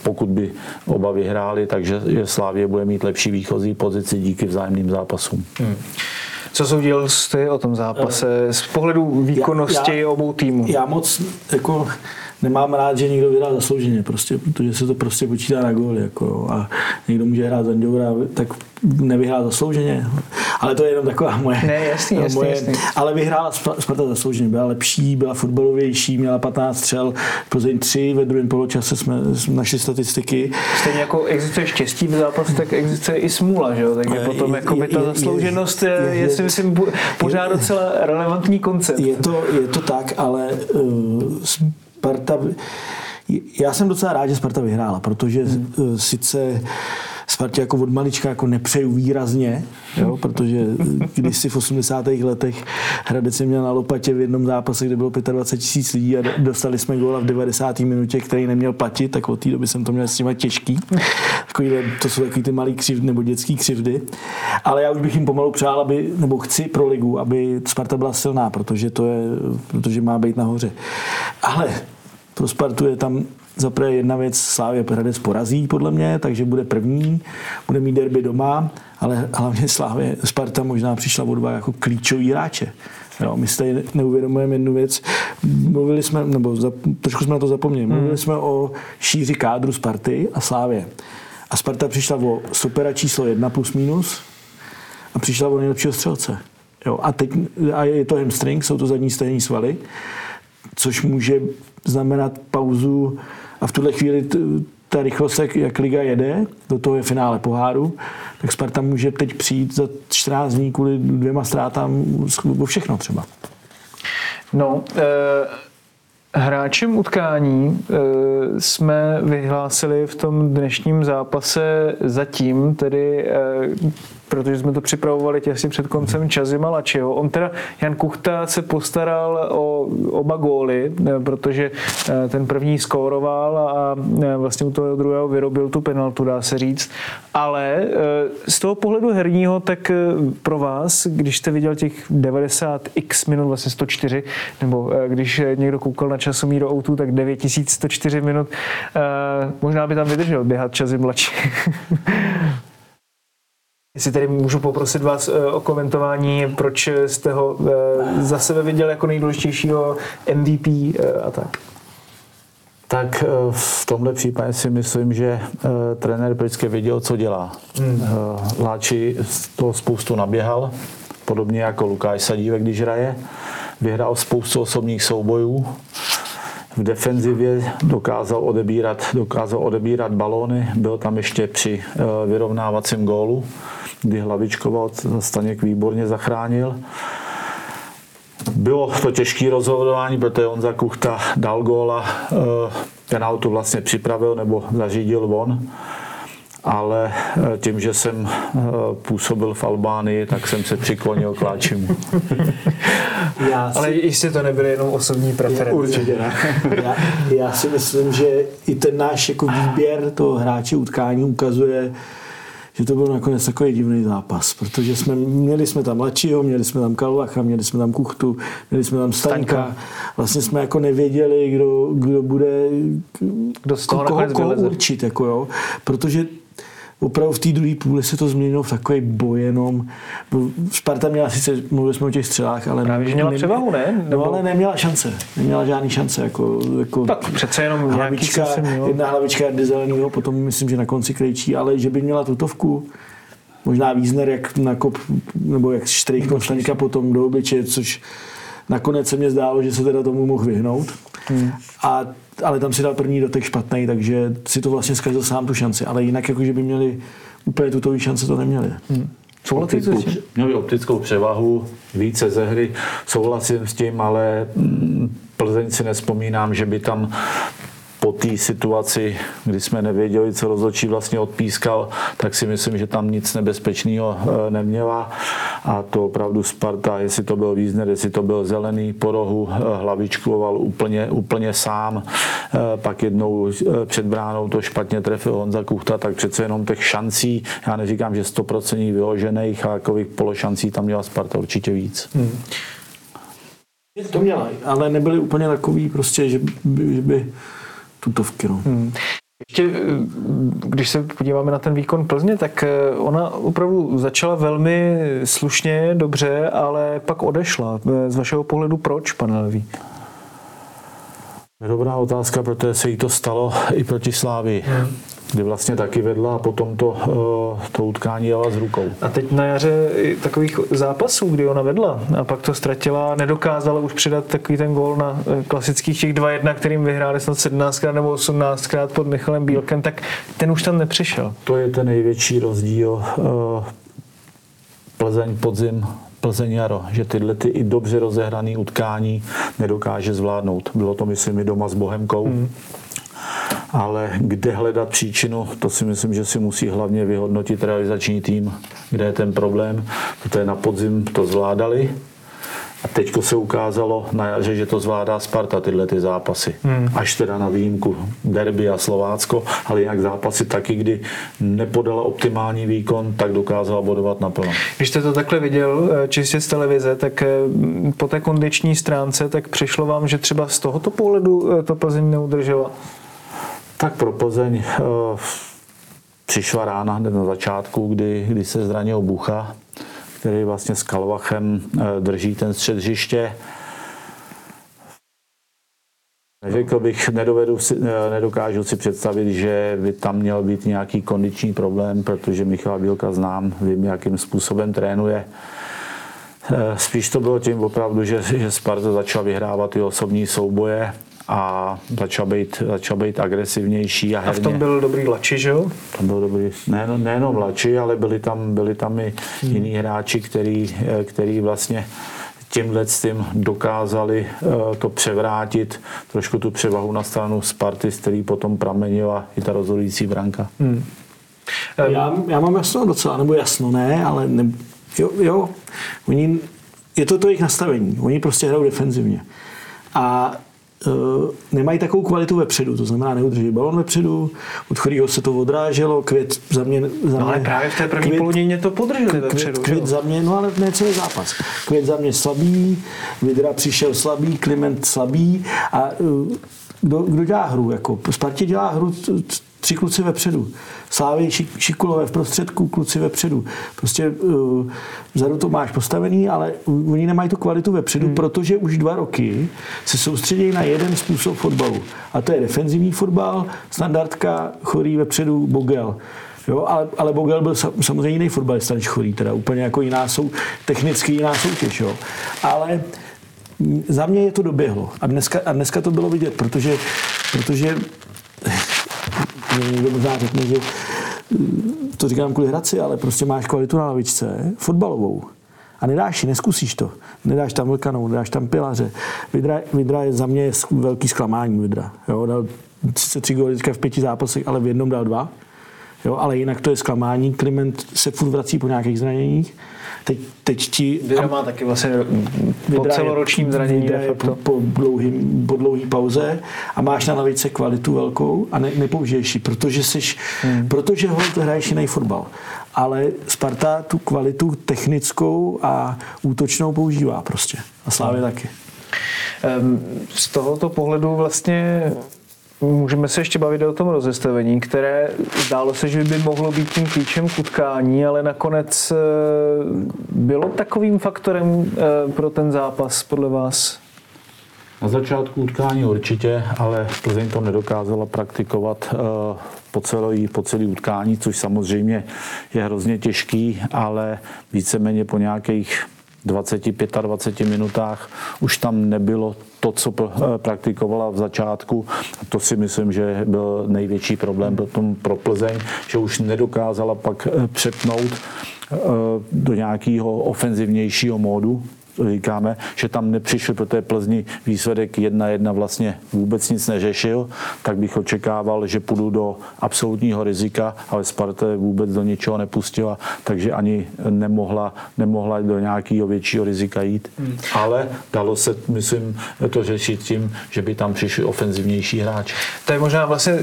pokud by oba vyhráli, takže Slávě bude mít lepší výchozí pozici díky vzájemným zápasům. Hmm. Co soudil jste o tom zápase z pohledu výkonnosti já, já, obou týmů? Já moc jako nemám rád, že někdo vyhrál zaslouženě, prostě, protože se to prostě počítá na góly. Jako, a někdo může hrát za tak nevyhrál zaslouženě. Ale to je jenom taková moje... Ne, jasný, jasný, moje, jasný. Ale vyhrála Sparta zaslouženě. Byla lepší, byla fotbalovější, měla 15 střel, Plzeň 3, ve druhém poločase jsme našli statistiky. Stejně jako existuje štěstí v zápase, tak existuje i smůla, že jo? Takže potom jako by ta zaslouženost je, je, je, je si myslím pořád docela relevantní koncept. Je to, je to tak, ale uh, Sparta... Já jsem docela rád, že Sparta vyhrála, protože hmm. sice Spartě jako od malička jako nepřeju výrazně, jo, protože když si v 80. letech Hradec měl na lopatě v jednom zápase, kde bylo 25 tisíc lidí a dostali jsme góla v 90. minutě, který neměl platit, tak od té doby jsem to měl s nimi těžký. Takový, to jsou takový ty malý křivdy nebo dětský křivdy. Ale já už bych jim pomalu přál, aby, nebo chci pro ligu, aby Sparta byla silná, protože to je, protože má být nahoře. Ale pro Spartu je tam zaprvé jedna věc, Slávě Hradec porazí podle mě, takže bude první, bude mít derby doma, ale hlavně Slávě Sparta možná přišla o dva jako klíčový hráče. Jo, my si neuvědomujeme jednu věc. Mluvili jsme, nebo za, trošku jsme na to zapomněli, hmm. mluvili jsme o šíři kádru Sparty a Slávě. A Sparta přišla o supera číslo jedna plus minus a přišla o nejlepšího střelce. Jo, a teď a je to hamstring, jsou to zadní stejní svaly, což může znamenat pauzu a v tuhle chvíli ta rychlost, jak, liga jede, do toho je finále poháru, tak Sparta může teď přijít za 14 dní kvůli dvěma ztrátám o všechno třeba. No, eh, hráčem utkání eh, jsme vyhlásili v tom dnešním zápase zatím tedy eh, protože jsme to připravovali těsně před koncem Čazima Lačiho. On teda, Jan Kuchta se postaral o oba góly, eh, protože eh, ten první skóroval a eh, vlastně u toho druhého vyrobil tu penaltu, dá se říct. Ale z toho pohledu herního, tak pro vás, když jste viděl těch 90x minut, vlastně 104, nebo když někdo koukal na časomíru o tak 9104 minut, možná by tam vydržel běhat Čazim mladší. Jestli tedy můžu poprosit vás eh, o komentování, proč jste ho eh, za sebe viděl jako nejdůležitějšího MVP eh, a tak. Tak v tomhle případě si myslím, že trenér vždycky věděl, co dělá. Hmm. Láči toho spoustu naběhal, podobně jako Lukáš Sadívek, když hraje. Vyhrál spoustu osobních soubojů. V defenzivě dokázal odebírat, dokázal odebírat balóny, byl tam ještě při vyrovnávacím gólu kdy Hlavičkova Staněk výborně zachránil. Bylo to těžké rozhodování, protože Honza Kuchta dal góla, ten auto vlastně připravil nebo zařídil on ale eh, tím, že jsem eh, působil v Albánii, tak jsem se přiklonil k Láčimu. Já si... Ale jistě to nebyly jenom osobní preference. Určitě ne. Já, já si myslím, že i ten náš jako výběr toho hráče utkání ukazuje, že to byl nakonec takový divný zápas, protože jsme, měli jsme tam Lačiho, měli jsme tam Kalvacha, měli jsme tam Kuchtu, měli jsme tam Staňka. Vlastně jsme jako nevěděli, kdo, kdo bude, kdo z toho koho, koho určit, jako jo, protože opravdu v té druhé půli se to změnilo v takový boj jenom. Sparta měla sice, mluvili jsme o těch střelách, ale... Právě, že měla ne, převahu, ne? Nebo... No, ale neměla šance. Neměla žádný šance. Jako, jako tak přece jenom hlavička, jedna hlavička Jardy Zelenýho, potom myslím, že na konci krejčí, ale že by měla tutovku, možná Wiesner, jak na kop, nebo jak štrejchnul Staňka potom do obliče, což nakonec se mě zdálo, že se teda tomu mohl vyhnout. Hmm. A ale tam si dal první dotek špatný, takže si to vlastně zkazil sám tu šanci. Ale jinak, jako, že by měli úplně tuto šanci, to neměli. Hmm. Optickou, měli optickou převahu, více ze hry, souhlasím s tím, ale mm, Plzeň si nespomínám, že by tam po té situaci, kdy jsme nevěděli, co rozhodčí vlastně odpískal, tak si myslím, že tam nic nebezpečného eh, neměla. A to opravdu Sparta, jestli to byl Vízner, jestli to byl Zelený po rohu, eh, hlavičkoval úplně, úplně sám. Eh, pak jednou před bránou to špatně trefil Honza Kuchta, tak přece jenom těch šancí, já neříkám, že 100% vyložených, ale takových pološancí tam měla Sparta určitě víc. Hmm. To měla, ale nebyly úplně takový prostě, že by, že by tutovky. No. Hmm. Ještě, eh, když se podíváme na ten výkon Plzně, tak eh, ona opravdu začala velmi slušně, dobře, ale pak odešla. Eh, z vašeho pohledu proč, pane Levý? Dobrá otázka, protože se jí to stalo i proti Slávii. Hmm kdy vlastně taky vedla a potom to, eh, to utkání jela s rukou. A teď na jaře takových zápasů, kdy ona vedla a pak to ztratila, nedokázala už přidat takový ten gól na eh, klasických těch 2-1, kterým vyhráli snad 17krát nebo 18krát pod Michalem Bílkem, tak ten už tam nepřišel. To je ten největší rozdíl eh, Plzeň podzim Plzeň Jaro, že tyhle ty i dobře rozehrané utkání nedokáže zvládnout. Bylo to, myslím, i doma s Bohemkou. Hmm ale kde hledat příčinu, to si myslím, že si musí hlavně vyhodnotit realizační tým, kde je ten problém, protože na podzim to zvládali, a teď se ukázalo na jaře, že to zvládá Sparta tyhle ty zápasy. Hmm. Až teda na výjimku derby a Slovácko, ale jinak zápasy taky, kdy nepodala optimální výkon, tak dokázala bodovat naplno. Když jste to takhle viděl eh, čistě z televize, tak eh, po té kondiční stránce, tak přišlo vám, že třeba z tohoto pohledu eh, to Plzeň neudržela? Tak pro Plzeň přišla rána hned na začátku, kdy, kdy se zranil Bucha, který vlastně s Kalvachem uh, drží ten střed hřiště. Neřekl bych, nedovedu si, eh, nedokážu si představit, že by tam měl být nějaký kondiční problém, protože Michal Bílka znám, vím, jakým způsobem trénuje. Spíš to bylo tím opravdu, že, že Sparta začala vyhrávat ty osobní souboje a začal být, začal být agresivnější a herně. A v tom byl dobrý Lači, že jo? Tam byl dobrý, nejenom, nejenom Lači, ale byli tam, byli tam i hmm. jiní hráči, který, který vlastně tímhle s tím dokázali eh, to převrátit, trošku tu převahu na stranu Sparty, z který potom pramenila i ta rozhodující branka. Hmm. Já, já mám jasno docela, nebo jasno ne, ale ne, jo, jo, oni, je to to jejich nastavení. Oni prostě hrajou defenzivně. A nemají takovou kvalitu vepředu, to znamená neudrží balon vepředu, od chorýho se to odráželo, květ za mě... Za no ale právě v té první květ, polovině to podrželi květ, vepředu. Květ za mě, no ale ne celý zápas. Květ za mě slabý, Vidra přišel slabý, Kliment slabý a uh, kdo, kdo dělá hru? Jako, Spartě dělá hru tři kluci vepředu. Slávy Šikulové v prostředku, kluci vepředu. Prostě uh, vzadu to máš postavený, ale oni nemají tu kvalitu vepředu, hmm. protože už dva roky se soustředí na jeden způsob fotbalu. A to je defenzivní fotbal, standardka, chorý vepředu, Bogel. Jo, ale, ale Bogel byl samozřejmě jiný fotbalista než chorý, teda úplně jako jiná sou, technicky jiná soutěž. Jo. Ale za mě je to doběhlo. A dneska, a dneska to bylo vidět, protože, protože někdo možná řekne, že to říkám kvůli hradci, ale prostě máš kvalitu na lavičce, fotbalovou. a nedáš ji, neskusíš to. Nedáš tam vlkanou, nedáš tam pilaře. Vidra, Vidra je za mě velký zklamání. Vidra. Jo, dal 33 góly v pěti zápasech, ale v jednom dal dva. Jo, ale jinak to je zklamání. Kliment se furt vrací po nějakých zraněních. Teď, teď ti... Vidra má taky vlastně po celoročním zranění. po, po, dlouhý, po dlouhý pauze a máš na lavice kvalitu velkou a ne, nepoužiješ ji, protože, seš, hmm. protože ho hraješ jiný fotbal. Ale Sparta tu kvalitu technickou a útočnou používá prostě. A Slávě hmm. taky. Z tohoto pohledu vlastně Můžeme se ještě bavit o tom rozestavení, které zdálo se, že by mohlo být tím klíčem k utkání, ale nakonec eh, bylo takovým faktorem eh, pro ten zápas podle vás? Na začátku utkání určitě, ale Plzeň to nedokázala praktikovat eh, po celý, po celý utkání, což samozřejmě je hrozně těžký, ale víceméně po nějakých 20-25 minutách už tam nebylo to, co eh, praktikovala v začátku. To si myslím, že byl největší problém potom pro Plzeň, že už nedokázala pak eh, přepnout eh, do nějakého ofenzivnějšího módu, říkáme, že tam nepřišel pro té Plzni výsledek 1-1 vlastně vůbec nic neřešil, tak bych očekával, že půjdu do absolutního rizika, ale Sparta vůbec do ničeho nepustila, takže ani nemohla, nemohla do nějakého většího rizika jít. Hmm. Ale dalo se, myslím, to řešit tím, že by tam přišli ofenzivnější hráč. To je možná vlastně,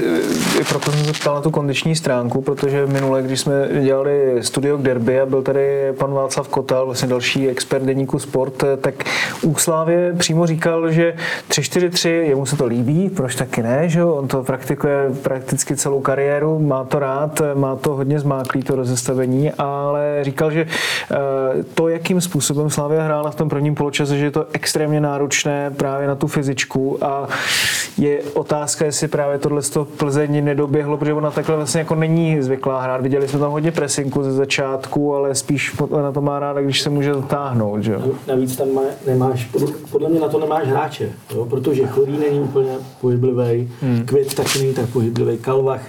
i proto jsem se ptal na tu kondiční stránku, protože minule, když jsme dělali studio k derby a byl tady pan Václav Kotal, vlastně další expert deníku sport, sport, eh, tak u Slávě přímo říkal, že 3-4-3, jemu se to líbí, proč taky ne, že on to praktikuje prakticky celou kariéru, má to rád, má to hodně zmáklý to rozestavení, ale říkal, že eh, to, jakým způsobem Slávě hrála v tom prvním poločase, že je to extrémně náročné právě na tu fyzičku a je otázka, jestli právě tohle z toho Plzeň nedoběhlo, protože ona takhle vlastně jako není zvyklá hrát. Viděli jsme tam hodně presinku ze začátku, ale spíš na to má ráda, když se může zatáhnout. Že? Navíc tam má, nemáš, podle mě na to nemáš hráče, jo? protože Chodý není úplně pohyblivý, hmm. Kvit taky není tak pohyblivý, Kalvach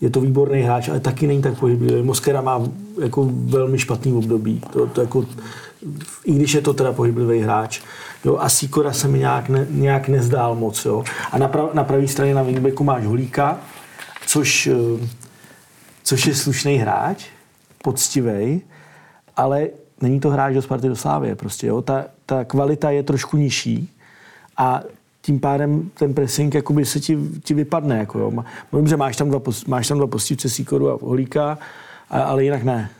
je to výborný hráč, ale taky není tak pohyblivý. Moskera má jako velmi špatný období. To, to jako, I když je to teda pohyblivý hráč. Jo, a Sikora se mi nějak, ne, nějak nezdál moc. Jo. A na, prav, na pravé straně na wingbacku máš Holíka, což, eh, což je slušný hráč, poctivý, ale není to hráč do Sparty do Slávy. Prostě, jo? Ta, ta kvalita je trošku nižší a tím pádem ten pressing jakoby se ti, ti vypadne. Jako, jo? Mluvím, že máš tam dva, máš tam dva postivce Sikoru a Holíka, a, ale jinak ne.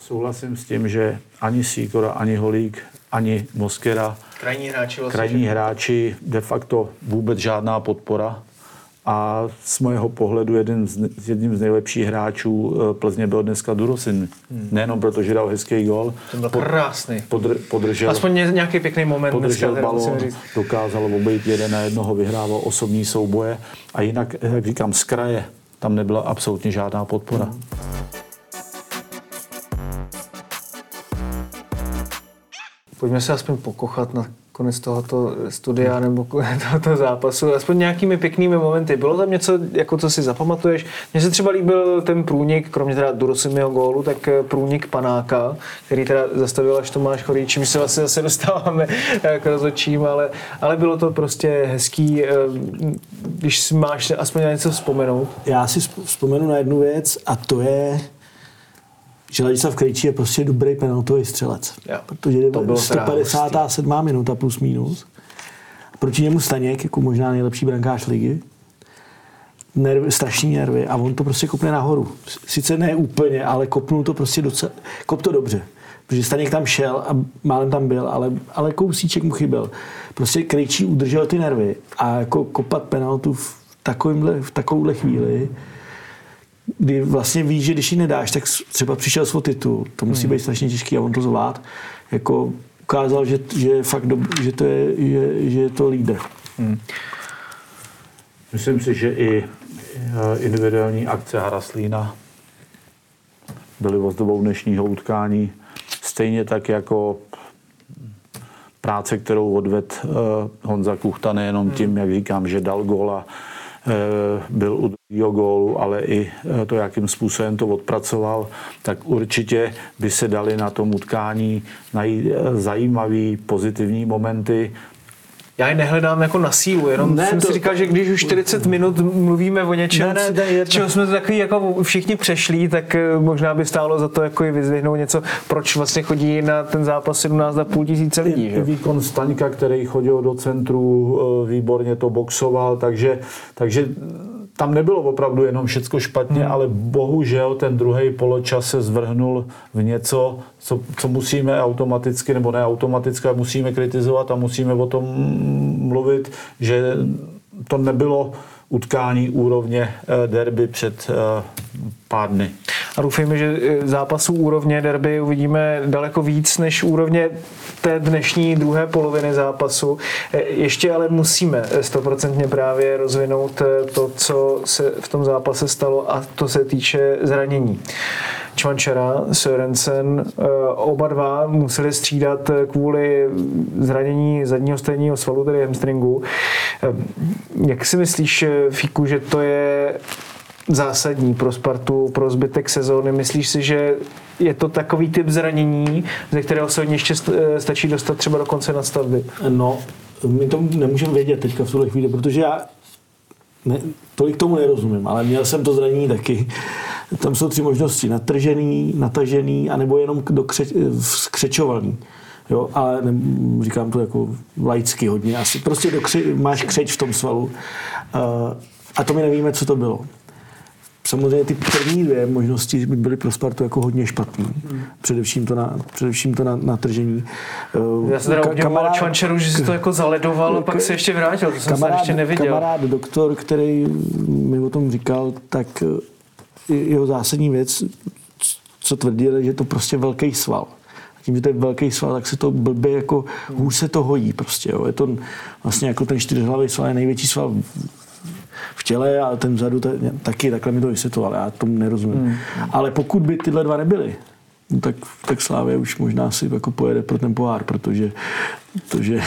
Souhlasím s tím, že ani Sikora, ani Holík, ani Moskera, krajní hráči, vlastně krajní hráči de facto vůbec žádná podpora a z mého pohledu jeden z, jedním z nejlepších hráčů eh, Plzně byl dneska Durosin. Hmm. Nejenom proto, že dal hezký gol. Ten byl krásný. Podr, podržel, Aspoň nějaký pěkný moment. Podržel dneska, balón, dokázal obejít jeden na jednoho, vyhrával osobní souboje. A jinak, jak říkám, z kraje tam nebyla absolutně žádná podpora. Hmm. Pojďme se aspoň pokochat na konec tohoto studia nebo tohoto zápasu, aspoň nějakými pěknými momenty. Bylo tam něco, jako co si zapamatuješ? Mně se třeba líbil ten průnik, kromě teda Durosimiho gólu, tak eh, průnik Panáka, který teda zastavil až Tomáš Chorý, čím se vlastně zase dostáváme k rozočím, ale, ale bylo to prostě hezký, eh, když máš aspoň něco vzpomenout. Já si vzpomenu na jednu věc a to je že Ladislav Krejčí je prostě dobrý penaltový střelec. Jo, protože to bylo 157. minuta plus minus. Proti němu Staněk, jako možná nejlepší brankář ligy. Nervy, strašní nervy a on to prostě kopne nahoru. Sice ne úplně, ale kopnul to prostě docela, kop to dobře. Protože Staněk tam šel a málem tam byl, ale, ale kousíček mu chyběl. Prostě Krejčí udržel ty nervy a jako kopat penaltu v, takovýmhle, v takovouhle chvíli, kdy vlastně víš, že když ji nedáš, tak třeba přišel svůj titul. To musí hmm. být strašně těžký a on to zvlád. Jako ukázal, že, že, je fakt dob, že, to je, že, že je to lídr. Hmm. Myslím si, že i eh, individuální akce Haraslína byly ozdobou dnešního utkání. Stejně tak jako práce, kterou odved eh, Honza Kuchta, nejenom tím, hmm. jak říkám, že dal gola byl u druhého gólu, ale i to, jakým způsobem to odpracoval, tak určitě by se dali na tom utkání najít zajímavý pozitivní momenty. Já je nehledám jako na sílu, jenom ne, jsem to... si říkal, že když už 40 minut mluvíme o něčem, ne, ne, ne, čeho jsme takový jako všichni přešli, tak eh, možná by stálo za to jako i vyzvihnout něco, proč vlastně chodí na ten zápas 17,5 tisíce lidí. Že? Výkon Staňka, který chodil do centru, eh, výborně to boxoval, takže, takže tam nebylo opravdu jenom všecko špatně, hmm. ale bohužel ten druhý poločas se zvrhnul v něco, co, co musíme automaticky, nebo ne automaticky, musíme kritizovat a musíme o tom mluvit, že to nebylo utkání úrovně eh, derby před eh, pár dny. A doufejme, že eh, zápasů úrovně derby uvidíme daleko víc než úrovně té dnešní druhé poloviny zápasu. Ještě ale musíme stoprocentně právě rozvinout to, co se v tom zápase stalo a to se týče zranění. Čvančara, Sörensen, oba dva museli střídat kvůli zranění zadního stejního svalu, tedy hamstringu. Jak si myslíš, Fiku, že to je zásadní pro Spartu, pro zbytek sezóny? Myslíš si, že je to takový typ zranění, ze kterého se ještě stačí dostat třeba do konce nadstavby? No, my to nemůžeme vědět teďka v tuhle chvíli, protože já ne, tolik tomu nerozumím, ale měl jsem to zranění taky. Tam jsou tři možnosti. Natržený, natažený, anebo jenom dokře, skřečovaný. Jo, ale ne, říkám to jako laicky hodně. Asi prostě dokři, máš křeč v tom svalu. Uh, a to my nevíme, co to bylo. Samozřejmě ty první dvě možnosti by byly pro Spartu jako hodně špatný. Hmm. Především to na, především to na, na tržení. Uh, Já se teda kamarád, Čvančaru, že si to jako zaledoval a pak se ještě vrátil. To jsem kamarád, ještě neviděl. Kamarád, doktor, který mi o tom říkal, tak jeho zásadní věc, co tvrdil, že je to prostě velký sval. A tím, že to je velký sval, tak se to blbě jako hůř se to hojí prostě. Jo. Je to vlastně jako ten čtyřhlavý sval je největší sval v těle a ten vzadu taky, takhle mi to vysvětloval, já tomu nerozumím. Hmm. Ale pokud by tyhle dva nebyly, no tak, tak Slávě už možná si jako pojede pro ten pohár, protože, protože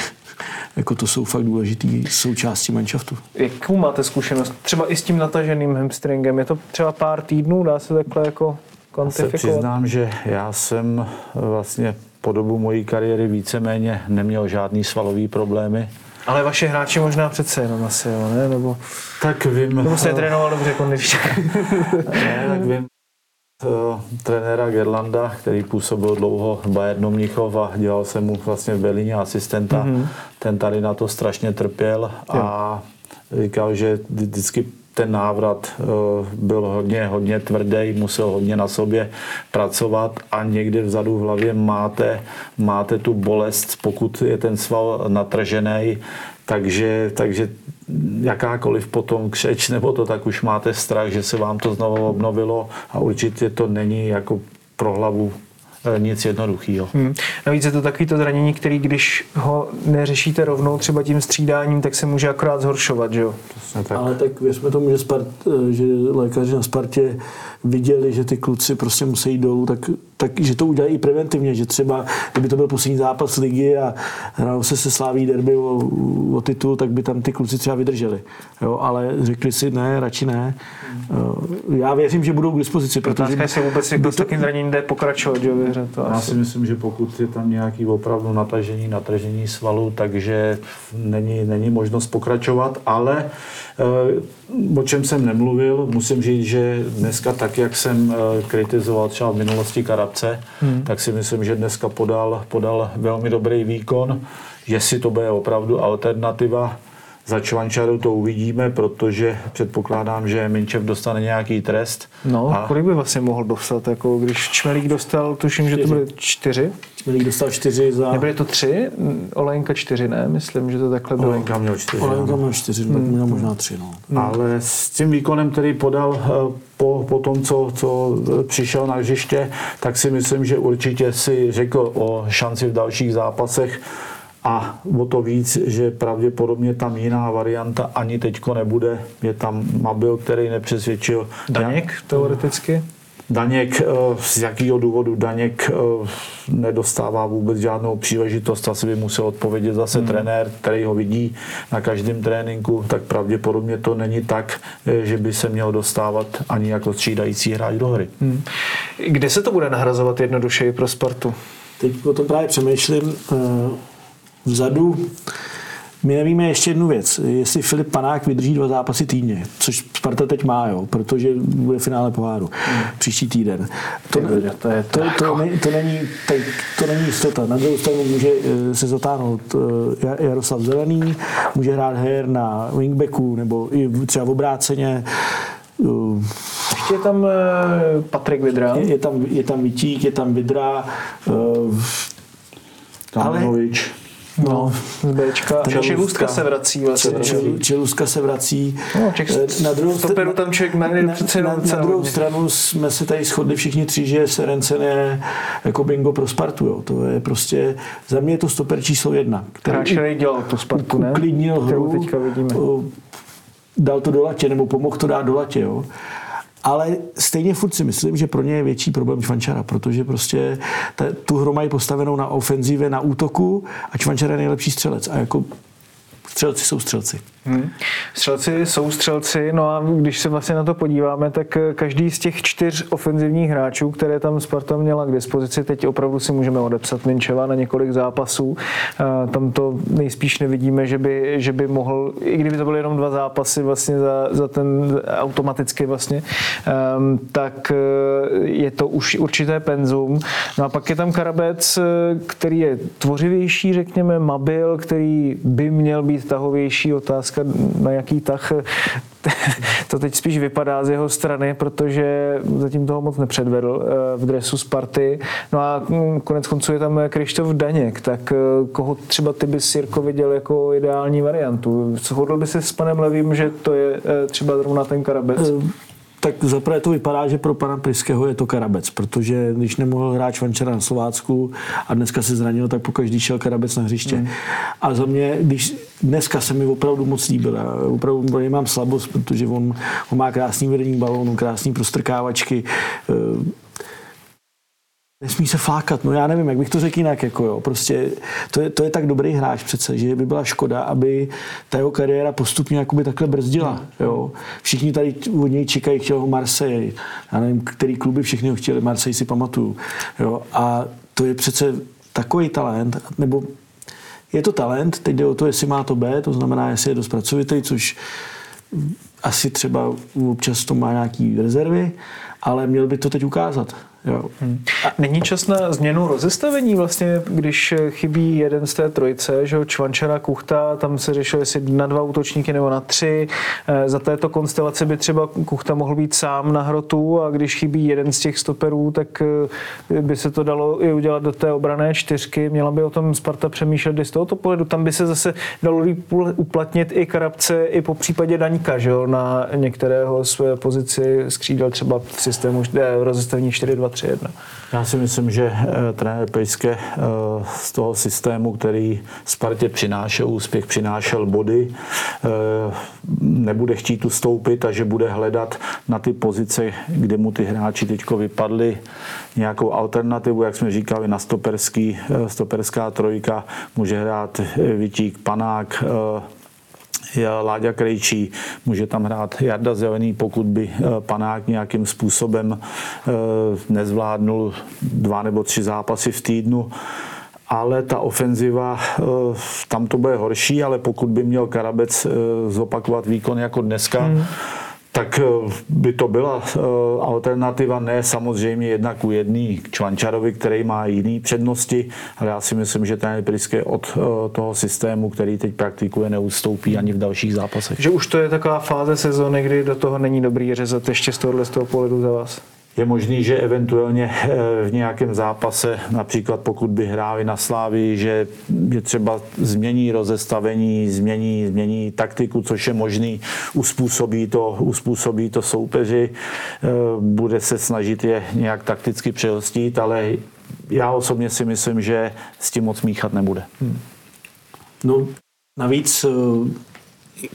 jako to jsou fakt důležitý součástí manšaftu. Jakou máte zkušenost? Třeba i s tím nataženým hamstringem? Je to třeba pár týdnů? Dá se takhle jako kvantifikovat? Já se přiznám, že já jsem vlastně po dobu mojí kariéry víceméně neměl žádný svalový problémy. Ale vaše hráči možná přece jenom asi, jo, ne? Nebo, tak vím. Nebo jste trénoval dobře kondičně. ne, tak vím trenéra Gerlanda, který působil dlouho v Bayernu Mnichov a dělal jsem mu vlastně v Berlíně asistenta. Mm-hmm. Ten tady na to strašně trpěl a jo. říkal, že vždycky ten návrat uh, byl hodně, hodně tvrdý, musel hodně na sobě pracovat a někde vzadu v hlavě máte, máte tu bolest, pokud je ten sval natržený, takže, takže jakákoliv potom křeč nebo to, tak už máte strach, že se vám to znovu obnovilo a určitě to není jako pro hlavu eh, nic jednoduchého. Hmm. Navíc je to takový to zranění, který když ho neřešíte rovnou třeba tím střídáním, tak se může akorát zhoršovat, že jo? tak. Ale tak věřme tomu, že, Spart, eh, že lékaři na Spartě viděli, že ty kluci prostě musí jít dolů, tak, tak že to udělají i preventivně, že třeba, kdyby to byl poslední zápas ligy a hrál se se sláví derby o, o titul, tak by tam ty kluci třeba vydrželi. Jo, ale řekli si ne, radši ne. Eh, já věřím, že budou k dispozici. Protože je se vůbec jako to... s takým zraněním jde pokračovat, že věře to Já asi. si myslím, že pokud je tam nějaký opravdu natažení, natržení svalu, takže není, není možnost pokračovat, ale o čem jsem nemluvil, musím říct, že dneska tak tak jak jsem eh, kritizoval třeba v minulosti Karabce, hmm. tak si myslím, že dneska podal, podal velmi dobrý výkon. Jestli to bude opravdu alternativa, za Čvančaru to uvidíme, protože předpokládám, že Minčev dostane nějaký trest. No, a... kolik by vlastně mohl dostat? Jako když Čmelík dostal, tuším, čtyři. že to byly čtyři. Čmelík dostal čtyři za... Nebyly to tři? Olejnka čtyři, ne? Myslím, že to takhle bylo. Olejka měl čtyři. Olejka měl čtyři, hmm. tak měl možná tři, no. Hmm. Ale s tím výkonem, který podal eh, po, po tom, co, co přišel na hřiště, tak si myslím, že určitě si řekl o šanci v dalších zápasech a o to víc, že pravděpodobně tam jiná varianta ani teďko nebude. Je tam Mabil, který nepřesvědčil. Daněk teoreticky? Daněk, eh, z jakého důvodu Daněk eh, nedostává vůbec žádnou příležitost, asi by musel odpovědět zase hmm. trenér, který ho vidí na každém tréninku, tak pravděpodobně to není tak, eh, že by se měl dostávat ani jako střídající hráč do hry. Hmm. Kde se to bude nahrazovat jednodušeji pro Spartu? Teď o tom právě přemýšlím. Vzadu my nevíme ještě jednu věc, jestli Filip Panák vydrží dva zápasy týdně, což Sparta teď má, jo, protože bude finále poháru hmm. příští týden. To, to, je, to, to, to, ne, to, není, teď, to není jistota. Na druhou stranu může eh, se zatáhnout eh, Jaroslav Zelený, může hrát her na wingbacku nebo i třeba v obráceně. Ještě je tam eh, Patrik Vidra. Je, je, tam, je tam Vitík, je tam Vidra. Kamenovič. Ale, No, z Bčka. Čelůstka se vrací vlastně. Čelůstka se vrací. No, eh, na druhou, stoperu tam člověk jmenuje na, na, na, na druhou stranu jsme se tady shodli všichni tři, že Serencen je jako bingo pro Spartu. Jo. To je prostě, za mě je to stoper číslo jedna. Který, dělal to Spartu, ne? Uklidnil hru, teďka vidíme. dal to do latě, nebo pomohl to dát do latě. Jo. Ale stejně furt si myslím, že pro ně je větší problém Čvančara, protože prostě ta, tu hru mají postavenou na ofenzivě, na útoku a Čvančara je nejlepší střelec. A jako střelci jsou střelci. Hmm. Střelci jsou střelci, no a když se vlastně na to podíváme, tak každý z těch čtyř ofenzivních hráčů, které tam Sparta měla k dispozici, teď opravdu si můžeme odepsat Minčeva na několik zápasů. Tam to nejspíš nevidíme, že by, že by mohl, i kdyby to byly jenom dva zápasy vlastně za, za ten automaticky vlastně, um, tak eh, je to už určité penzum. No a pak je tam Karabec, eh, který je tvořivější, řekněme, Mabil, který by měl být tahovější otázka na jaký tah to teď spíš vypadá z jeho strany, protože zatím toho moc nepředvedl eh, v dresu Sparty. No a hm, konec konců je tam Krištof Daněk, tak eh, koho třeba ty bys Jirko viděl jako ideální variantu? Shodl by se s panem Levým, že to je eh, třeba zrovna ten Karabec? Tak zaprvé to vypadá, že pro pana Priského je to Karabec, protože když nemohl hrát Švančara na Slovácku a dneska se zranil, tak po každý šel Karabec na hřiště. Mm. A za mě, když dneska se mi opravdu moc líbil, opravdu pro něj mám slabost, protože on, on má krásný vedení balónu, krásný prostrkávačky, Nesmí se flákat, no já nevím, jak bych to řekl jinak, jako jo, prostě to je, to je tak dobrý hráč přece, že by byla škoda, aby ta jeho kariéra postupně jakoby takhle brzdila, hmm. jo. Všichni tady od něj čekají, chtěl ho Marseille, já nevím, který kluby všechny ho chtěli, Marseille si pamatuju, jo, a to je přece takový talent, nebo je to talent, teď jde o to, jestli má to B, to znamená, jestli je dost pracovitý, což asi třeba občas to má nějaký rezervy, ale měl by to teď ukázat. Jo. Hmm. A není čas na změnu rozestavení vlastně, když chybí jeden z té trojice, že Čvančara, Kuchta, tam se řešilo, jestli na dva útočníky nebo na tři. E, za této konstelace by třeba Kuchta mohl být sám na hrotu a když chybí jeden z těch stoperů, tak e, by se to dalo i udělat do té obrané čtyřky. Měla by o tom Sparta přemýšlet z tohoto pohledu. Tam by se zase dalo uplatnit i Karabce, i po případě Daňka, že jo, na některého své pozici skřídel třeba v systému e, rozestavení 4 2 3 1 Já si myslím, že eh, trenér Pejske eh, z toho systému, který Spartě přinášel úspěch, přinášel body, eh, nebude chtít ustoupit a že bude hledat na ty pozice, kde mu ty hráči teď vypadli, nějakou alternativu, jak jsme říkali, na stoperský, stoperská trojka, může hrát Vitík, Panák, Láďa Krejčí, může tam hrát Jarda Zelený, pokud by eh, Panák nějakým způsobem eh, nezvládnul dva nebo tři zápasy v týdnu. Ale ta ofenziva, eh, tam to bude horší, ale pokud by měl Karabec zopakovat výkon jako dneska, hmm tak eh, by to byla eh, alternativa, ne samozřejmě jedna ku jedný k Čvančarovi, který má jiný přednosti, ale já si myslím, že ten Priske od eh, toho systému, který teď praktikuje, neustoupí ani v dalších zápasech. Že už to je taková fáze sezóny, kdy do toho není dobrý řezat ještě z tohohle z toho pohledu za vás? Je možný, že eventuálně eh, v nějakém zápase, například pokud by hráli na Slávii, že je třeba změní rozestavení, změní, změní taktiku, což je možný, uspůsobí to, uspůsobí to soupeři, eh, bude se snažit je nějak takticky přehostit, ale já osobně si myslím, že s tím moc míchat nebude. Hmm. No, navíc eh,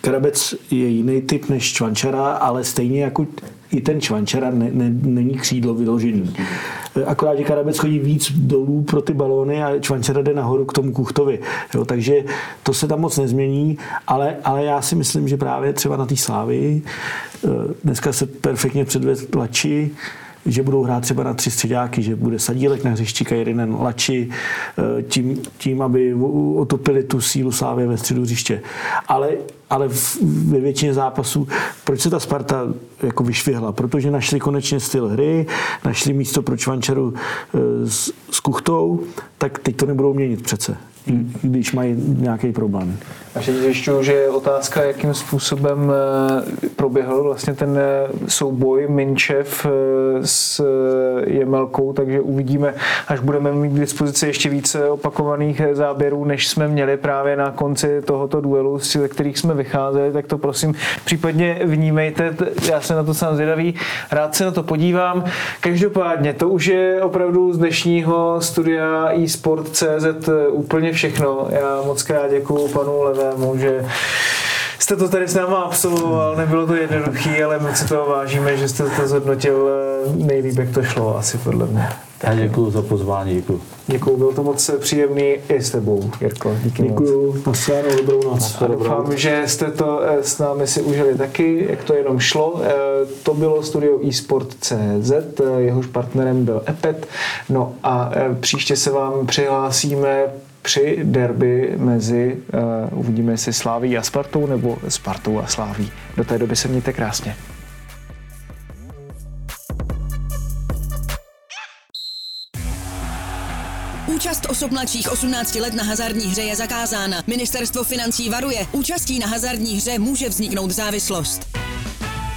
Karabec je jiný typ než Čvančara, ale stejně jako i ten Čvančara ne, ne, není křídlo vyložený. Akorát, že Karabec chodí víc dolů pro ty balóny a Čvančara jde nahoru k tomu Kuchtovi. Jo, takže to se tam moc nezmění, ale, ale já si myslím, že právě třeba na té slávy eh, dneska se perfektně předved Lači, že budou hrát třeba na tři středáky, že bude Sadílek na hřišti, Kajrinen, Lači, eh, tím, tím, aby otopili tu sílu Slávy ve středu hřiště. Ale, ale ve většině zápasů, proč se ta Sparta jako vyšvihla? Protože našli konečně styl hry, našli místo pro Čvančaru eh, s, s Kuchtou, tak teď to nebudou měnit přece když mají nějaký problém. A ještě zjišťuju, že je otázka, jakým způsobem eh, proběhl vlastně ten eh, souboj Minčev eh, s Jemelkou, takže uvidíme, až budeme mít k dispozici ještě více opakovaných záběrů, než jsme měli právě na konci tohoto duelu, z kterých jsme vycházeli, tak to prosím případně vnímejte. Já jsem na to sám zvědavý, rád se na to podívám. Každopádně, to už je opravdu z dnešního studia eSport.cz úplně všechno. Já moc krát děkuju panu Levému, že jste to tady s náma absolvoval, nebylo to jednoduché, ale moc si toho vážíme, že jste to zhodnotil eh, nejlíp, jak to šlo, asi podle mě. Já děkuji za pozvání, děkuji. Děkuji, bylo to moc příjemný i s tebou, Jirko. Díky děkuji, naschledanou, dobrou noc. A doufám, že jste to eh, s námi si užili taky, jak to jenom šlo. Eh, to bylo studio eSport.cz, jehož partnerem byl Epet. No a příště se vám přihlásíme při derby mezi, uh, uvidíme jestli Sláví a Spartou nebo Spartou a Sláví. Do té doby se mějte krásně. Účast osob mladších 18 let na hazardní hře je zakázána. Ministerstvo financí varuje. Účastí na hazardní hře může vzniknout závislost.